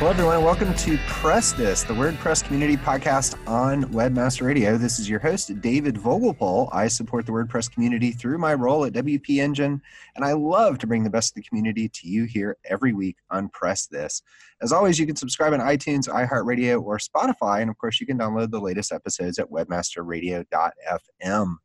Hello, everyone. Welcome to Press This, the WordPress community podcast on Webmaster Radio. This is your host, David Vogelpohl. I support the WordPress community through my role at WP Engine, and I love to bring the best of the community to you here every week on Press This. As always, you can subscribe on iTunes, iHeartRadio, or Spotify, and of course, you can download the latest episodes at webmasterradio.fm.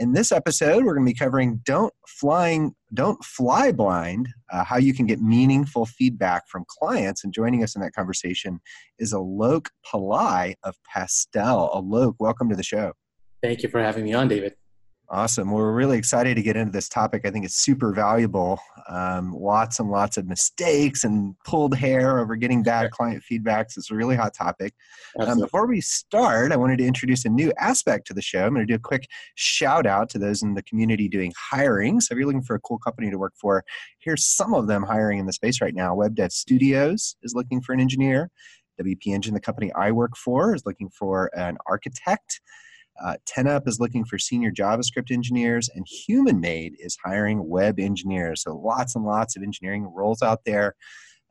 In this episode, we're going to be covering don't flying, don't fly blind, uh, how you can get meaningful feedback from clients. And joining us in that conversation is Alok Palai of Pastel. Alok, welcome to the show. Thank you for having me on, David. Awesome. Well, we're really excited to get into this topic. I think it's super valuable. Um, lots and lots of mistakes and pulled hair over getting bad client feedbacks. It's a really hot topic. Um, before we start, I wanted to introduce a new aspect to the show. I'm going to do a quick shout out to those in the community doing hiring. So if you're looking for a cool company to work for, here's some of them hiring in the space right now. Web Dev Studios is looking for an engineer. WP Engine, the company I work for, is looking for an architect. Uh, TenUp is looking for senior JavaScript engineers, and HumanMade is hiring web engineers. So lots and lots of engineering roles out there.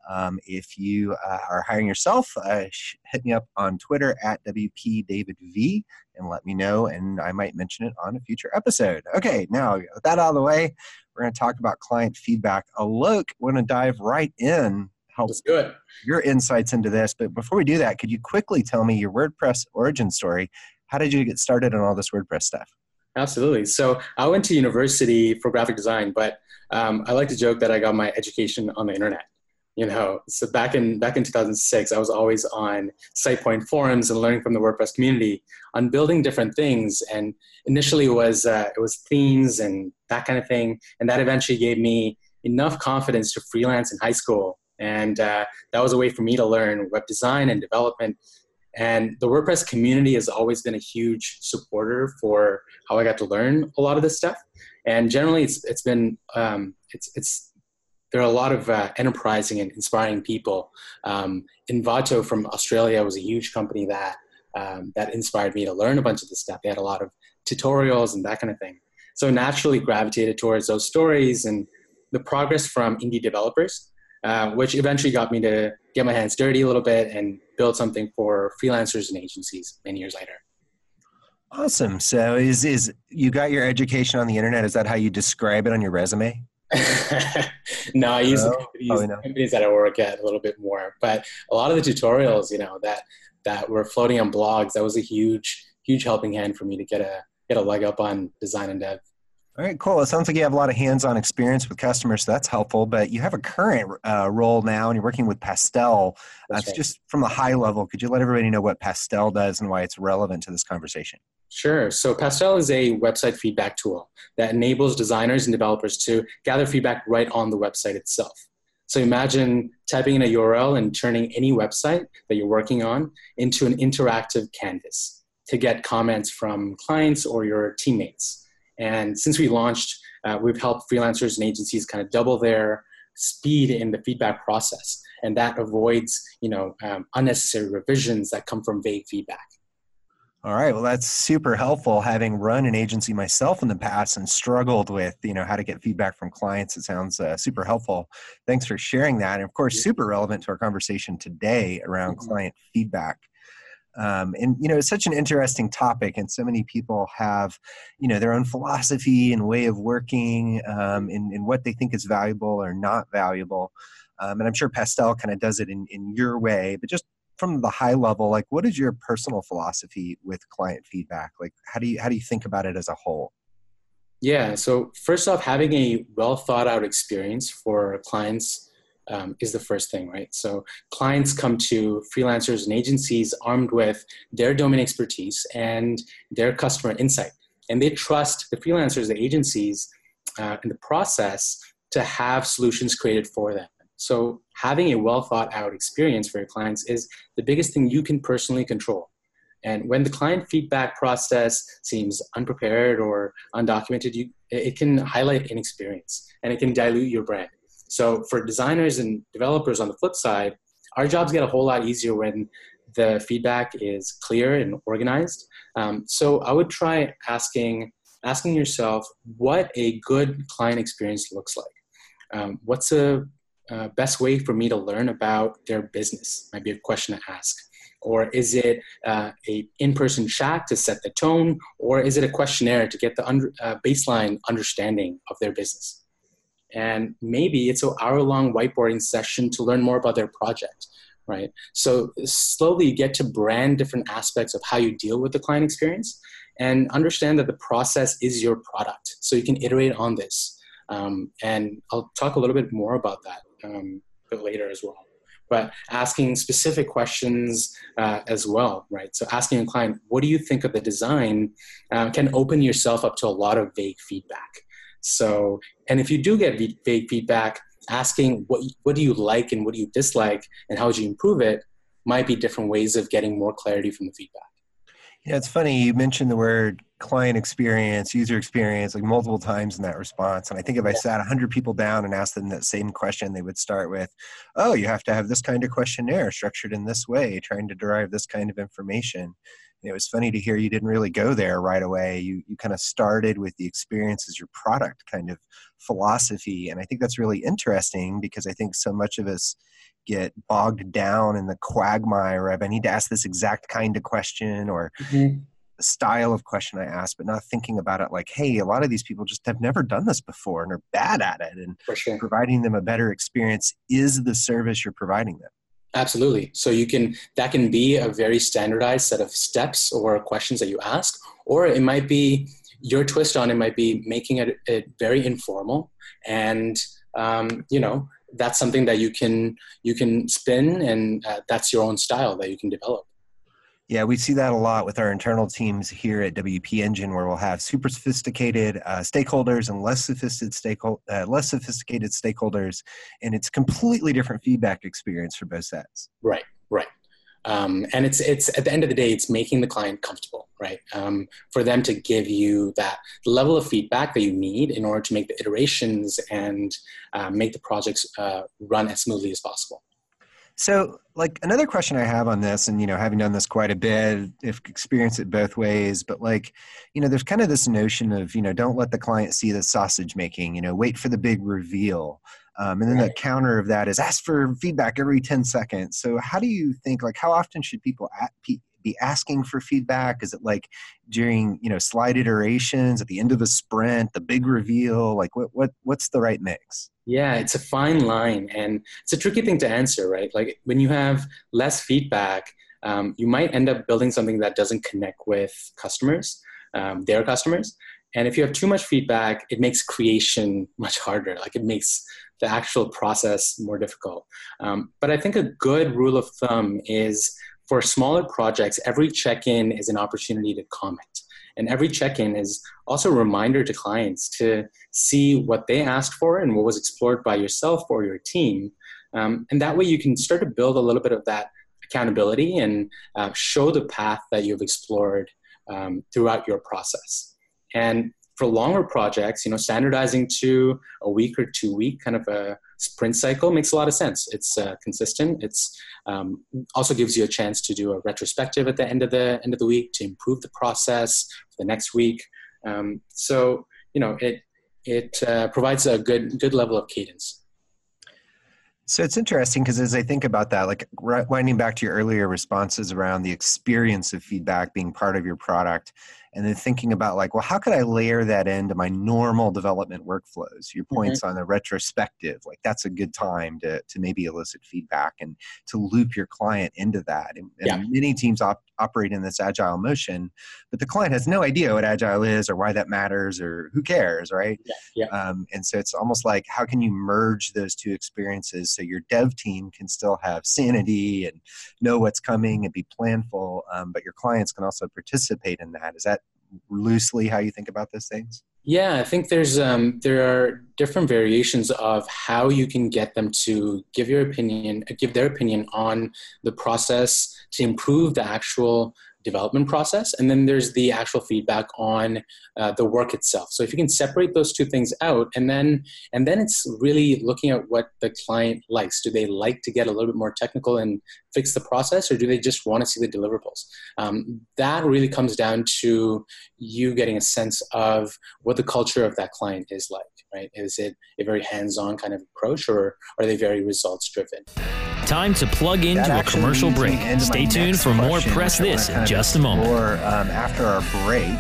Um, if you uh, are hiring yourself, uh, hit me up on Twitter at WPDavidV and let me know, and I might mention it on a future episode. Okay, now with that out of the way, we're going to talk about client feedback. Alok, want to dive right in. Help Let's do it. Your insights into this, but before we do that, could you quickly tell me your WordPress origin story how did you get started on all this WordPress stuff? Absolutely. So I went to university for graphic design, but um, I like to joke that I got my education on the internet. You know, so back in back in 2006, I was always on SitePoint forums and learning from the WordPress community on building different things. And initially, it was uh, it was themes and that kind of thing, and that eventually gave me enough confidence to freelance in high school. And uh, that was a way for me to learn web design and development and the WordPress community has always been a huge supporter for how I got to learn a lot of this stuff. And generally, it's it's been um, it's it's there are a lot of uh, enterprising and inspiring people. Um, Envato from Australia was a huge company that um, that inspired me to learn a bunch of this stuff. They had a lot of tutorials and that kind of thing. So naturally gravitated towards those stories and the progress from indie developers, uh, which eventually got me to get my hands dirty a little bit and build something for freelancers and agencies many years later. Awesome. So is is you got your education on the internet? Is that how you describe it on your resume? no, I use no? the companies, oh, no. companies that I work at a little bit more. But a lot of the tutorials, you know, that that were floating on blogs, that was a huge, huge helping hand for me to get a get a leg up on design and dev. All right, cool. It sounds like you have a lot of hands-on experience with customers, so that's helpful. But you have a current uh, role now, and you're working with Pastel. That's, that's right. just from a high level. Could you let everybody know what Pastel does and why it's relevant to this conversation? Sure. So Pastel is a website feedback tool that enables designers and developers to gather feedback right on the website itself. So imagine typing in a URL and turning any website that you're working on into an interactive canvas to get comments from clients or your teammates. And since we launched, uh, we've helped freelancers and agencies kind of double their speed in the feedback process, and that avoids you know um, unnecessary revisions that come from vague feedback. All right. Well, that's super helpful. Having run an agency myself in the past and struggled with, you know, how to get feedback from clients, it sounds uh, super helpful. Thanks for sharing that. And of course, super relevant to our conversation today around mm-hmm. client feedback. Um, and you know, it's such an interesting topic, and so many people have, you know, their own philosophy and way of working, um, in, in what they think is valuable or not valuable. Um, and I'm sure Pastel kind of does it in, in your way, but just from the high level like what is your personal philosophy with client feedback like how do you how do you think about it as a whole yeah so first off having a well thought out experience for clients um, is the first thing right so clients come to freelancers and agencies armed with their domain expertise and their customer insight and they trust the freelancers the agencies uh, in the process to have solutions created for them so having a well thought out experience for your clients is the biggest thing you can personally control. And when the client feedback process seems unprepared or undocumented, you, it can highlight inexperience and it can dilute your brand. So for designers and developers on the flip side, our jobs get a whole lot easier when the feedback is clear and organized. Um, so I would try asking asking yourself what a good client experience looks like. Um, what's a uh, best way for me to learn about their business? Might be a question to ask. Or is it uh, a in-person chat to set the tone, or is it a questionnaire to get the under, uh, baseline understanding of their business? And maybe it's an hour-long whiteboarding session to learn more about their project, right? So slowly you get to brand different aspects of how you deal with the client experience, and understand that the process is your product. So you can iterate on this. Um, and I'll talk a little bit more about that um, bit later as well. But asking specific questions uh, as well, right? So asking a client, what do you think of the design, uh, can open yourself up to a lot of vague feedback. So, and if you do get vague feedback, asking what what do you like and what do you dislike, and how would you improve it, might be different ways of getting more clarity from the feedback. Yeah, it's funny you mentioned the word client experience, user experience, like multiple times in that response. And I think if I sat 100 people down and asked them that same question, they would start with, Oh, you have to have this kind of questionnaire structured in this way, trying to derive this kind of information. It was funny to hear you didn't really go there right away. You, you kind of started with the experience as your product kind of philosophy. And I think that's really interesting because I think so much of us get bogged down in the quagmire of I need to ask this exact kind of question or mm-hmm the style of question I ask, but not thinking about it like, hey, a lot of these people just have never done this before and are bad at it. And sure. providing them a better experience is the service you're providing them. Absolutely. So you can that can be a very standardized set of steps or questions that you ask, or it might be your twist on it might be making it, it very informal and um, you know that's something that you can you can spin and uh, that's your own style that you can develop yeah, we see that a lot with our internal teams here at WP Engine, where we'll have super sophisticated uh, stakeholders and less sophisticated uh, less sophisticated stakeholders, and it's completely different feedback experience for both sets. Right, right. Um, and it's it's at the end of the day, it's making the client comfortable, right? Um, for them to give you that level of feedback that you need in order to make the iterations and uh, make the projects uh, run as smoothly as possible. So, like another question I have on this, and you know, having done this quite a bit, if experience it both ways, but like, you know, there's kind of this notion of you know, don't let the client see the sausage making. You know, wait for the big reveal. Um, and then right. the counter of that is ask for feedback every 10 seconds. So, how do you think, like, how often should people at, be asking for feedback? Is it like during, you know, slide iterations at the end of a sprint, the big reveal? Like, what, what, what's the right mix? Yeah, it's a fine line and it's a tricky thing to answer, right? Like when you have less feedback, um, you might end up building something that doesn't connect with customers, um, their customers. And if you have too much feedback, it makes creation much harder. Like it makes the actual process more difficult. Um, but I think a good rule of thumb is for smaller projects, every check in is an opportunity to comment. And every check in is also a reminder to clients to see what they asked for and what was explored by yourself or your team. Um, and that way you can start to build a little bit of that accountability and uh, show the path that you've explored um, throughout your process. And for longer projects, you know, standardizing to a week or two week kind of a sprint cycle makes a lot of sense. It's uh, consistent. It's um, also gives you a chance to do a retrospective at the end of the end of the week to improve the process for the next week. Um, so you know, it it uh, provides a good good level of cadence. So it's interesting because as I think about that, like winding back to your earlier responses around the experience of feedback being part of your product, and then thinking about like well how could i layer that into my normal development workflows your mm-hmm. points mm-hmm. on the retrospective like that's a good time to, to maybe elicit feedback and to loop your client into that and, and yeah. many teams op- operate in this agile motion but the client has no idea what agile is or why that matters or who cares right yeah. Yeah. Um, and so it's almost like how can you merge those two experiences so your dev team can still have sanity and know what's coming and be planful um, but your clients can also participate in that is that loosely how you think about those things? Yeah, I think there's um, there are different variations of how you can get them to give your opinion, give their opinion on the process to improve the actual development process and then there's the actual feedback on uh, the work itself. So if you can separate those two things out and then and then it's really looking at what the client likes. Do they like to get a little bit more technical and fix the process or do they just want to see the deliverables? Um, that really comes down to you getting a sense of what the culture of that client is like right is it a very hands-on kind of approach or are they very results driven Time to plug into a commercial break. Stay tuned for more Press This in just a moment. Or um, after our break.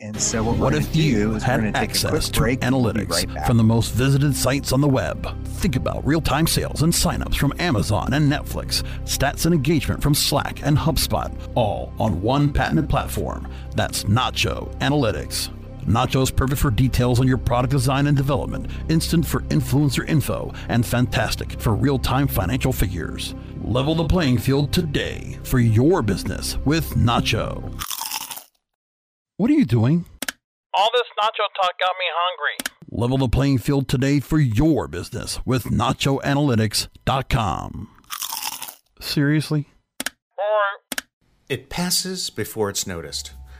And so what, what if you had access to analytics right from the most visited sites on the web? Think about real-time sales and signups from Amazon and Netflix, stats and engagement from Slack and HubSpot, all on one patented platform. That's Nacho Analytics. Nacho's perfect for details on your product design and development, instant for influencer info, and fantastic for real time financial figures. Level the playing field today for your business with Nacho. What are you doing? All this nacho talk got me hungry. Level the playing field today for your business with nachoanalytics.com. Seriously? Or it passes before it's noticed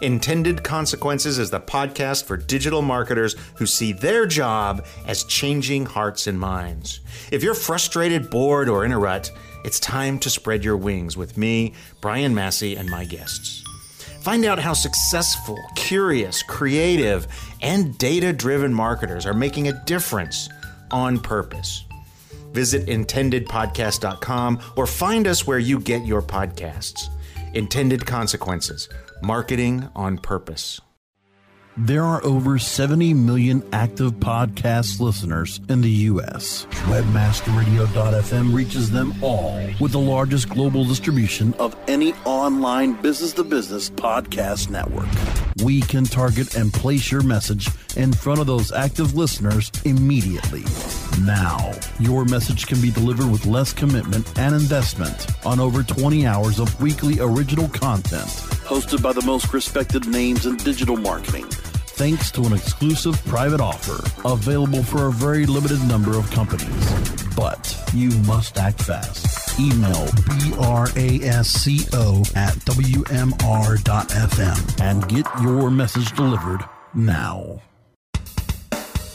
Intended Consequences is the podcast for digital marketers who see their job as changing hearts and minds. If you're frustrated, bored, or in a rut, it's time to spread your wings with me, Brian Massey, and my guests. Find out how successful, curious, creative, and data driven marketers are making a difference on purpose. Visit intendedpodcast.com or find us where you get your podcasts. Intended Consequences Marketing on Purpose. There are over 70 million active podcast listeners in the U.S. Webmasterradio.fm reaches them all with the largest global distribution of any online business to business podcast network. We can target and place your message in front of those active listeners immediately. Now, your message can be delivered with less commitment and investment on over 20 hours of weekly original content hosted by the most respected names in digital marketing thanks to an exclusive private offer available for a very limited number of companies. But you must act fast. Email brasco at wmr.fm and get your message delivered now.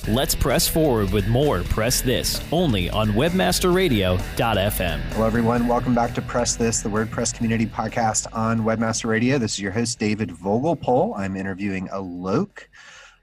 Let's press forward with more Press This only on webmasterradio.fm. Hello, everyone. Welcome back to Press This, the WordPress community podcast on Webmaster Radio. This is your host, David Vogelpohl. I'm interviewing Alok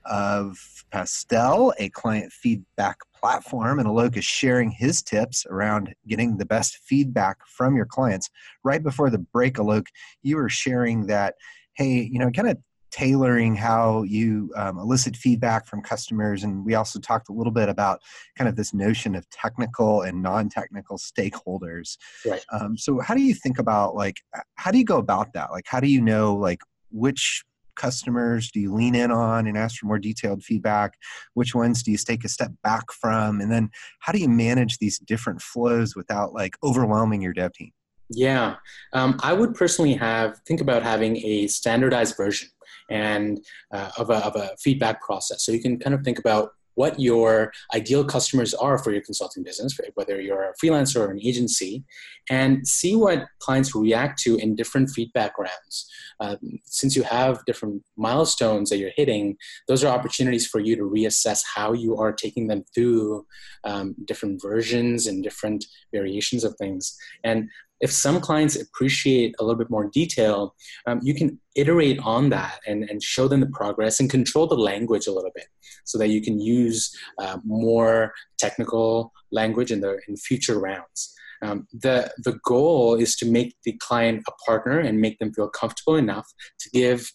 of Pastel, a client feedback platform. And Alok is sharing his tips around getting the best feedback from your clients. Right before the break, Alok, you were sharing that, hey, you know, kind of tailoring how you um, elicit feedback from customers. And we also talked a little bit about kind of this notion of technical and non-technical stakeholders. Right. Um, so how do you think about like how do you go about that? Like how do you know like which customers do you lean in on and ask for more detailed feedback which ones do you take a step back from and then how do you manage these different flows without like overwhelming your dev team yeah um, i would personally have think about having a standardized version and uh, of, a, of a feedback process. So you can kind of think about what your ideal customers are for your consulting business, whether you're a freelancer or an agency, and see what clients react to in different feedback rounds. Um, since you have different milestones that you're hitting, those are opportunities for you to reassess how you are taking them through um, different versions and different variations of things. And if some clients appreciate a little bit more detail, um, you can iterate on that and, and show them the progress and control the language a little bit so that you can use uh, more technical language in the in future rounds. Um, the the goal is to make the client a partner and make them feel comfortable enough to give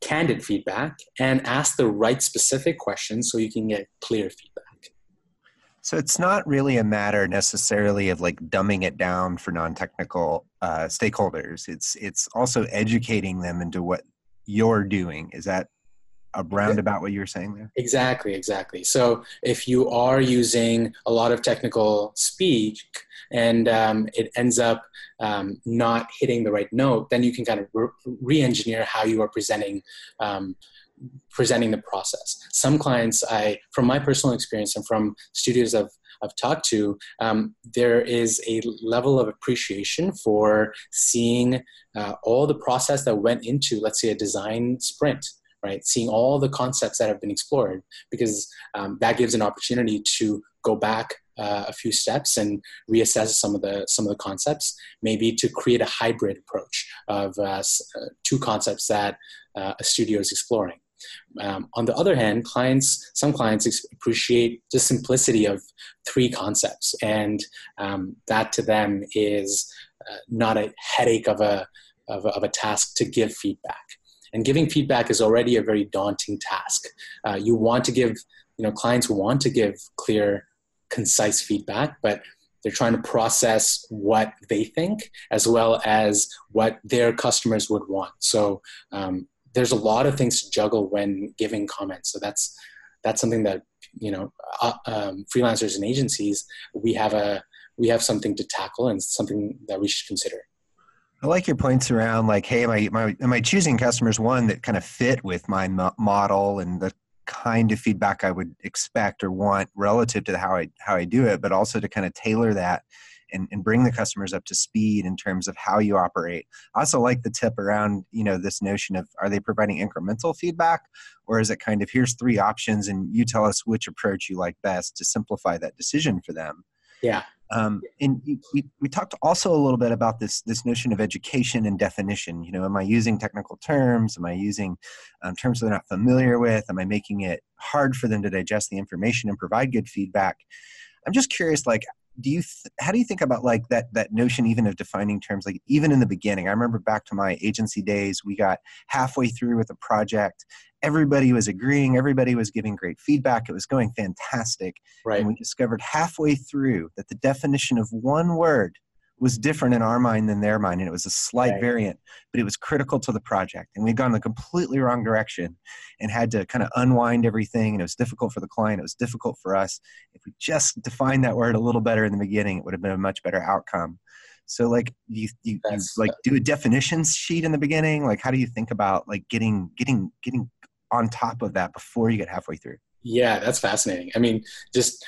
candid feedback and ask the right specific questions so you can get clear feedback. So it's not really a matter necessarily of like dumbing it down for non-technical uh, stakeholders. It's it's also educating them into what you're doing. Is that a roundabout what you were saying there? Exactly, exactly. So if you are using a lot of technical speech and um, it ends up um, not hitting the right note, then you can kind of re- engineer how you are presenting um, presenting the process. Some clients, I, from my personal experience and from studios I've, I've talked to, um, there is a level of appreciation for seeing uh, all the process that went into, let's say, a design sprint. Right, seeing all the concepts that have been explored, because um, that gives an opportunity to go back uh, a few steps and reassess some of the some of the concepts. Maybe to create a hybrid approach of uh, uh two concepts that uh, a studio is exploring. Um, on the other hand, clients, some clients appreciate the simplicity of three concepts, and um, that to them is uh, not a headache of a, of a, of a task to give feedback. And giving feedback is already a very daunting task. Uh, you want to give, you know, clients want to give clear, concise feedback, but they're trying to process what they think as well as what their customers would want. So um, there's a lot of things to juggle when giving comments. So that's that's something that you know uh, um, freelancers and agencies we have a we have something to tackle and something that we should consider. I like your points around like, hey, am I, am I, am I choosing customers one that kind of fit with my model and the kind of feedback I would expect or want relative to how I how I do it, but also to kind of tailor that and, and bring the customers up to speed in terms of how you operate. I also like the tip around, you know, this notion of are they providing incremental feedback or is it kind of here's three options and you tell us which approach you like best to simplify that decision for them. Yeah. Um, and we, we talked also a little bit about this this notion of education and definition. You know, am I using technical terms? Am I using um, terms they're not familiar with? Am I making it hard for them to digest the information and provide good feedback? I'm just curious, like, do you th- how do you think about like that that notion even of defining terms like even in the beginning? I remember back to my agency days we got halfway through with a project. Everybody was agreeing everybody was giving great feedback it was going fantastic. Right. and we discovered halfway through that the definition of one word was different in our mind than their mind and it was a slight right. variant but it was critical to the project and we'd gone the completely wrong direction and had to kind of unwind everything and it was difficult for the client it was difficult for us. If we just defined that word a little better in the beginning it would have been a much better outcome. So like you, you, you like do a definitions sheet in the beginning like how do you think about like getting getting getting on top of that before you get halfway through? Yeah that's fascinating. I mean just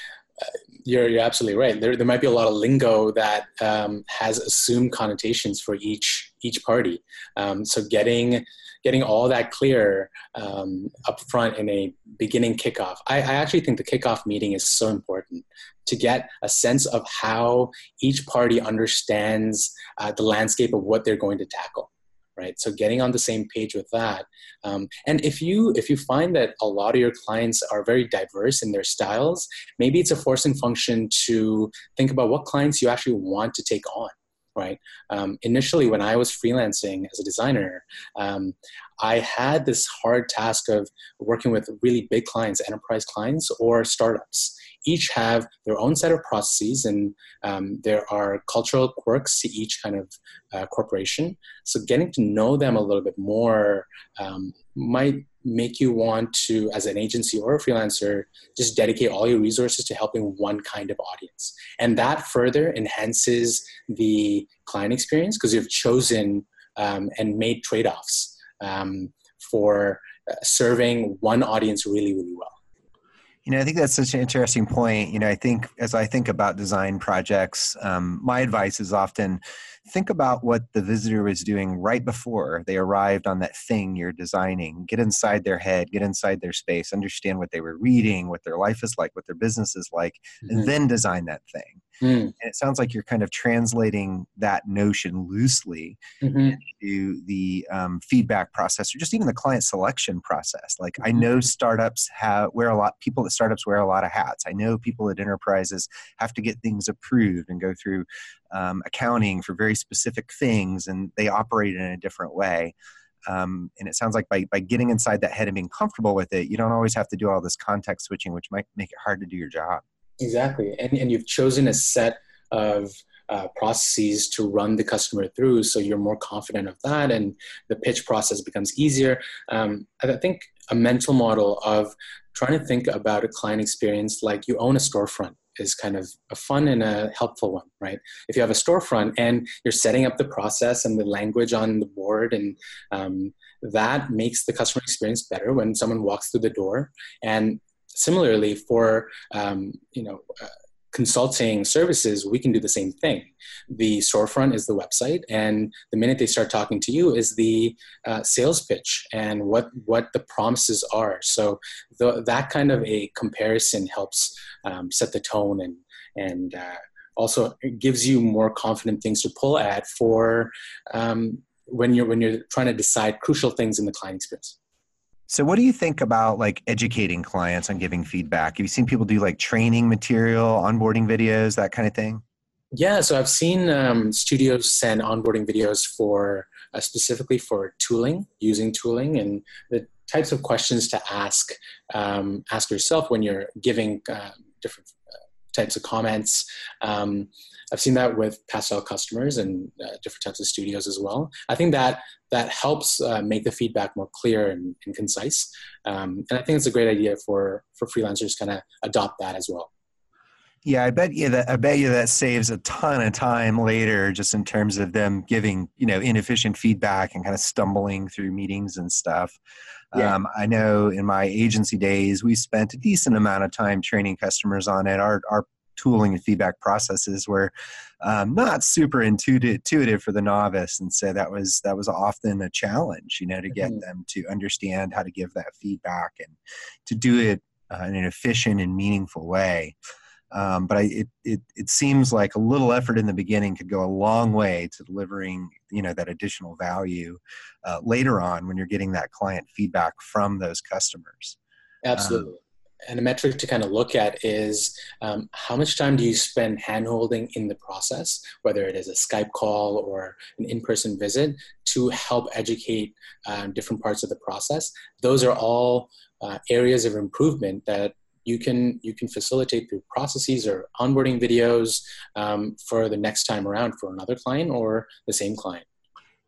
you're, you're absolutely right. There, there might be a lot of lingo that um, has assumed connotations for each each party. Um, so getting getting all that clear um, up front in a beginning kickoff. I, I actually think the kickoff meeting is so important to get a sense of how each party understands uh, the landscape of what they're going to tackle right? So getting on the same page with that. Um, and if you if you find that a lot of your clients are very diverse in their styles maybe it's a forcing function to think about what clients you actually want to take on right? Um, initially when i was freelancing as a designer um, I had this hard task of working with really big clients, enterprise clients, or startups. Each have their own set of processes, and um, there are cultural quirks to each kind of uh, corporation. So, getting to know them a little bit more um, might make you want to, as an agency or a freelancer, just dedicate all your resources to helping one kind of audience. And that further enhances the client experience because you've chosen um, and made trade offs um, for uh, serving one audience really, really well. You know, I think that's such an interesting point. You know, I think as I think about design projects, um, my advice is often think about what the visitor was doing right before they arrived on that thing you're designing. Get inside their head, get inside their space, understand what they were reading, what their life is like, what their business is like, mm-hmm. and then design that thing. Mm. And it sounds like you're kind of translating that notion loosely mm-hmm. into the um, feedback process or just even the client selection process. Like I know mm-hmm. startups have wear a lot people at startups wear a lot of hats. I know people at enterprises have to get things approved and go through um, accounting for very specific things, and they operate in a different way. Um, and it sounds like by, by getting inside that head and being comfortable with it, you don't always have to do all this context switching, which might make it hard to do your job. Exactly. And, and you've chosen a set of uh, processes to run the customer through so you're more confident of that and the pitch process becomes easier um, i think a mental model of trying to think about a client experience like you own a storefront is kind of a fun and a helpful one right if you have a storefront and you're setting up the process and the language on the board and um, that makes the customer experience better when someone walks through the door and similarly for um, you know uh, consulting services we can do the same thing. The storefront is the website and the minute they start talking to you is the uh, sales pitch and what what the promises are. So the, that kind of a comparison helps um, set the tone and and uh, also gives you more confident things to pull at for um, when you're when you're trying to decide crucial things in the client experience so, what do you think about like educating clients on giving feedback? Have you seen people do like training material, onboarding videos, that kind of thing? Yeah, so I've seen um, studios send onboarding videos for uh, specifically for tooling, using tooling, and the types of questions to ask um, ask yourself when you're giving uh, different uh, types of comments. Um, I've seen that with Pastel customers and uh, different types of studios as well. I think that that helps uh, make the feedback more clear and, and concise. Um, and I think it's a great idea for for freelancers kind of adopt that as well. Yeah, I bet you that I bet you that saves a ton of time later, just in terms of them giving you know inefficient feedback and kind of stumbling through meetings and stuff. Yeah. Um, I know in my agency days, we spent a decent amount of time training customers on it. Our our tooling and feedback processes were um, not super intuitive, intuitive for the novice, and so that was that was often a challenge, you know, to get mm-hmm. them to understand how to give that feedback and to do it uh, in an efficient and meaningful way. Um, but I, it, it, it seems like a little effort in the beginning could go a long way to delivering you know that additional value uh, later on when you're getting that client feedback from those customers. Absolutely. Um, and a metric to kind of look at is um, how much time do you spend handholding in the process, whether it is a Skype call or an in-person visit, to help educate um, different parts of the process. Those are all uh, areas of improvement that you can you can facilitate through processes or onboarding videos um, for the next time around for another client or the same client.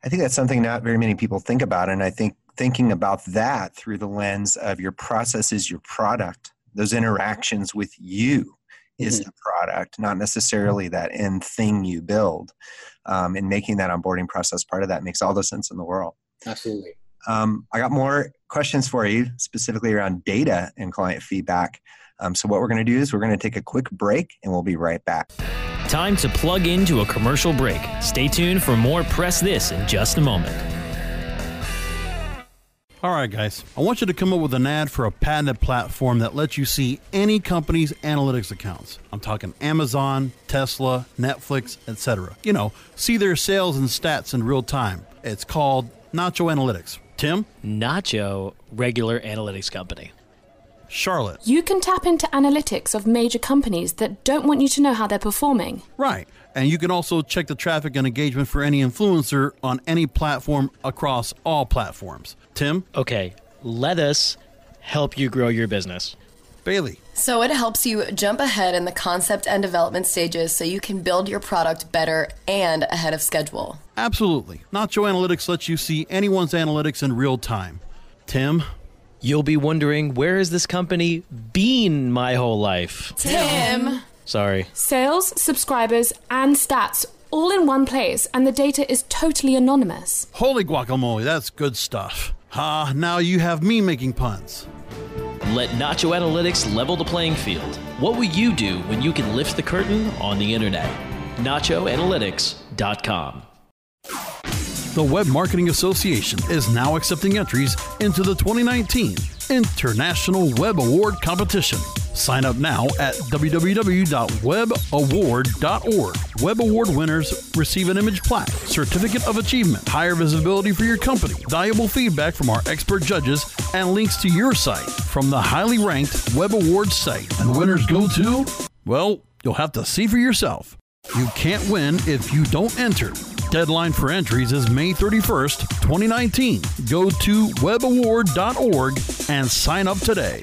I think that's something not very many people think about, and I think thinking about that through the lens of your process is your product. Those interactions with you is mm-hmm. the product, not necessarily that end thing you build. Um, and making that onboarding process part of that makes all the sense in the world. Absolutely. Um, I got more questions for you, specifically around data and client feedback. Um, so, what we're going to do is we're going to take a quick break and we'll be right back. Time to plug into a commercial break. Stay tuned for more Press This in just a moment. All right, guys. I want you to come up with an ad for a patented platform that lets you see any company's analytics accounts. I'm talking Amazon, Tesla, Netflix, etc. You know, see their sales and stats in real time. It's called Nacho Analytics. Tim? Nacho Regular Analytics Company. Charlotte. You can tap into analytics of major companies that don't want you to know how they're performing. Right. And you can also check the traffic and engagement for any influencer on any platform across all platforms. Tim? Okay, let us help you grow your business. Bailey. So it helps you jump ahead in the concept and development stages so you can build your product better and ahead of schedule. Absolutely. Nacho Analytics lets you see anyone's analytics in real time. Tim? You'll be wondering where has this company been my whole life? Tim! Sorry. Sales, subscribers, and stats all in one place, and the data is totally anonymous. Holy guacamole, that's good stuff. Ah, now you have me making puns. Let Nacho Analytics level the playing field. What will you do when you can lift the curtain on the internet? NachoAnalytics.com. The Web Marketing Association is now accepting entries into the 2019 International Web Award Competition. Sign up now at www.webaward.org. Web Award winners receive an image plaque, certificate of achievement, higher visibility for your company, valuable feedback from our expert judges, and links to your site from the highly ranked Web Awards site. And winners go to? Well, you'll have to see for yourself. You can't win if you don't enter. Deadline for entries is May 31st, 2019. Go to webaward.org and sign up today.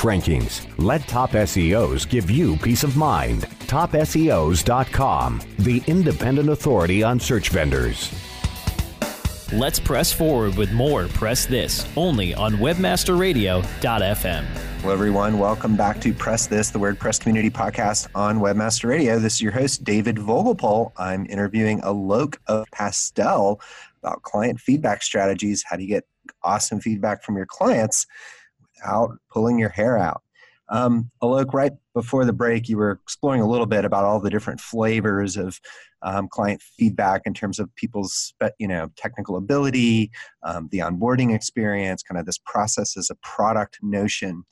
rankings. Let Top SEOs give you peace of mind. TopSEOs.com, the independent authority on search vendors. Let's press forward with more Press This only on WebmasterRadio.fm. Hello, everyone. Welcome back to Press This, the WordPress Community Podcast on Webmaster Radio. This is your host, David Vogelpohl. I'm interviewing Alok of Pastel about client feedback strategies. How do you get awesome feedback from your clients without pulling your hair out? Um, Alok, right before the break, you were exploring a little bit about all the different flavors of um, client feedback in terms of people's, you know, technical ability, um, the onboarding experience, kind of this process as a product notion.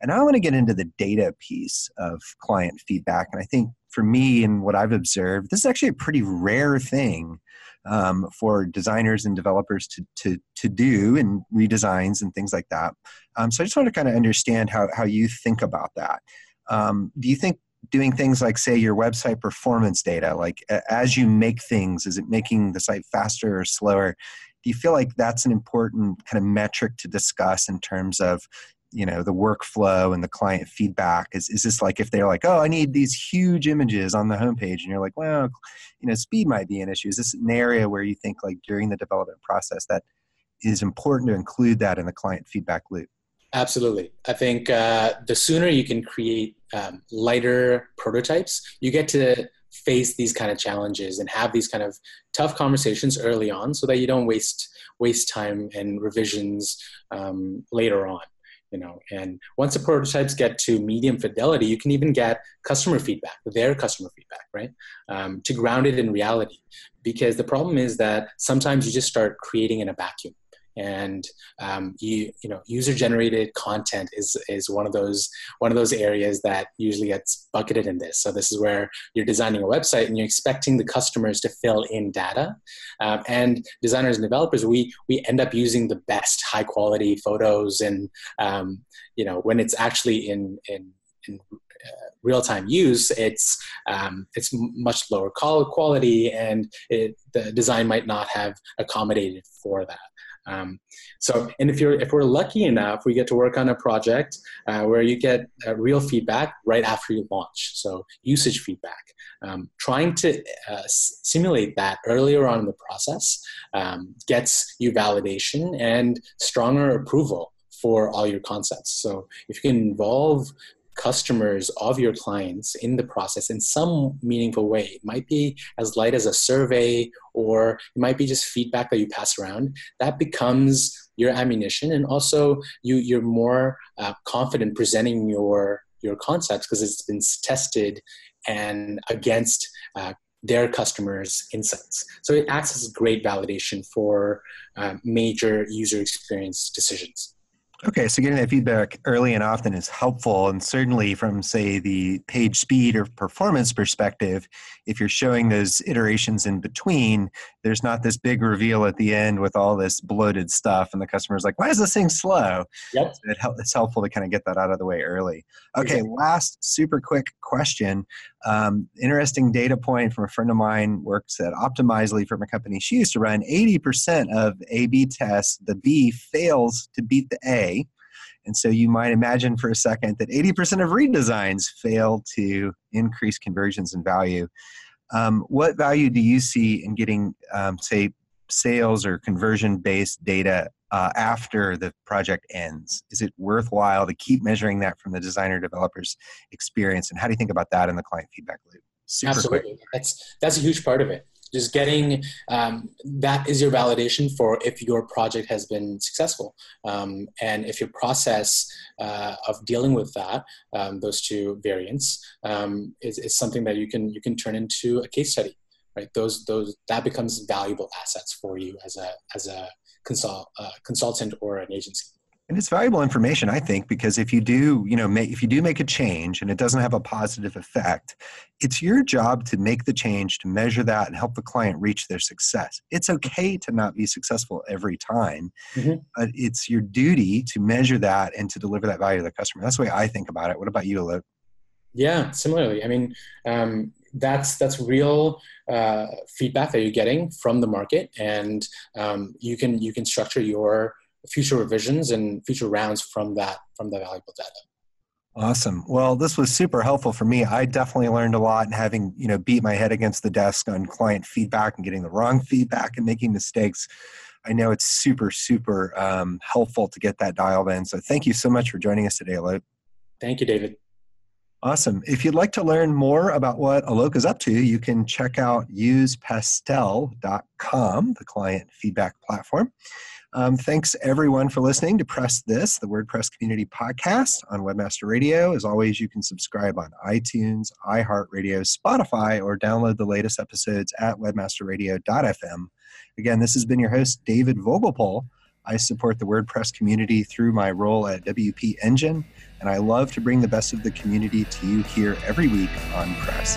And I want to get into the data piece of client feedback. And I think for me and what I've observed, this is actually a pretty rare thing um, for designers and developers to, to, to do and redesigns and things like that. Um, so I just want to kind of understand how, how you think about that. Um, do you think doing things like say your website performance data, like as you make things, is it making the site faster or slower? Do you feel like that's an important kind of metric to discuss in terms of you know the workflow and the client feedback is, is this like if they're like oh i need these huge images on the homepage and you're like well you know speed might be an issue. Is this an area where you think like during the development process that is important to include that in the client feedback loop? Absolutely. I think uh, the sooner you can create um, lighter prototypes you get to face these kind of challenges and have these kind of tough conversations early on so that you don't waste waste time and revisions um, later on you know and once the prototypes get to medium fidelity you can even get customer feedback their customer feedback right? Um, to ground it in reality. Because the problem is that sometimes you just start creating in a vacuum and um, you you know user generated content is is one of those one of those areas that usually gets bucketed in this so this is where you're designing a website and you're expecting the customers to fill in data um, and designers and developers we we end up using the best high quality photos and um, you know when it's actually in in, in uh, real-time use, it's um, it's much lower quality, and it, the design might not have accommodated for that. Um, so, and if you're if we're lucky enough, we get to work on a project uh, where you get uh, real feedback right after you launch. So, usage feedback. Um, trying to uh, simulate that earlier on in the process um, gets you validation and stronger approval for all your concepts. So, if you can involve customers of your clients in the process in some meaningful way. It might be as light as a survey, or it might be just feedback that you pass around. That becomes your ammunition, and also you you're more uh, confident presenting your your concepts because it's been tested and against uh, their customers' insights. So it acts as great validation for uh, major user experience decisions. Okay, so getting that feedback early and often is helpful. And certainly, from, say, the page speed or performance perspective, if you're showing those iterations in between, there's not this big reveal at the end with all this bloated stuff, and the customer's like, why is this thing slow? Yep. So it, it's helpful to kind of get that out of the way early. Okay, exactly. last super quick question. Um, interesting data point from a friend of mine works at Optimizely from a company she used to run. 80% of A B tests, the B fails to beat the A. And so you might imagine for a second that 80% of redesigns fail to increase conversions and value. Um, what value do you see in getting, um, say, sales or conversion based data uh, after the project ends? Is it worthwhile to keep measuring that from the designer developer's experience? And how do you think about that in the client feedback loop? Super Absolutely. Quick. That's, that's a huge part of it. Just getting um, that is your validation for if your project has been successful. Um, and if your process uh, of dealing with that, um, those two variants, um, is, is something that you can, you can turn into a case study right those those that becomes valuable assets for you as a as a consult, uh, consultant or an agency and it's valuable information i think because if you do you know make, if you do make a change and it doesn't have a positive effect it's your job to make the change to measure that and help the client reach their success it's okay to not be successful every time mm-hmm. but it's your duty to measure that and to deliver that value to the customer that's the way i think about it what about you Alok? yeah similarly i mean um, that's that's real uh, feedback that you're getting from the market, and um, you can you can structure your future revisions and future rounds from that from the valuable data. Awesome. Well, this was super helpful for me. I definitely learned a lot and having, you know, beat my head against the desk on client feedback and getting the wrong feedback and making mistakes. I know it's super, super um, helpful to get that dialed in. So thank you so much for joining us today, Luke. Thank you, David. Awesome. If you'd like to learn more about what Alok is up to, you can check out usepastel.com, the client feedback platform. Um, thanks everyone for listening to Press This, the WordPress community podcast on Webmaster Radio. As always, you can subscribe on iTunes, iHeartRadio, Spotify, or download the latest episodes at webmasterradio.fm. Again, this has been your host, David Vogelpohl. I support the WordPress community through my role at WP Engine, and I love to bring the best of the community to you here every week on Press.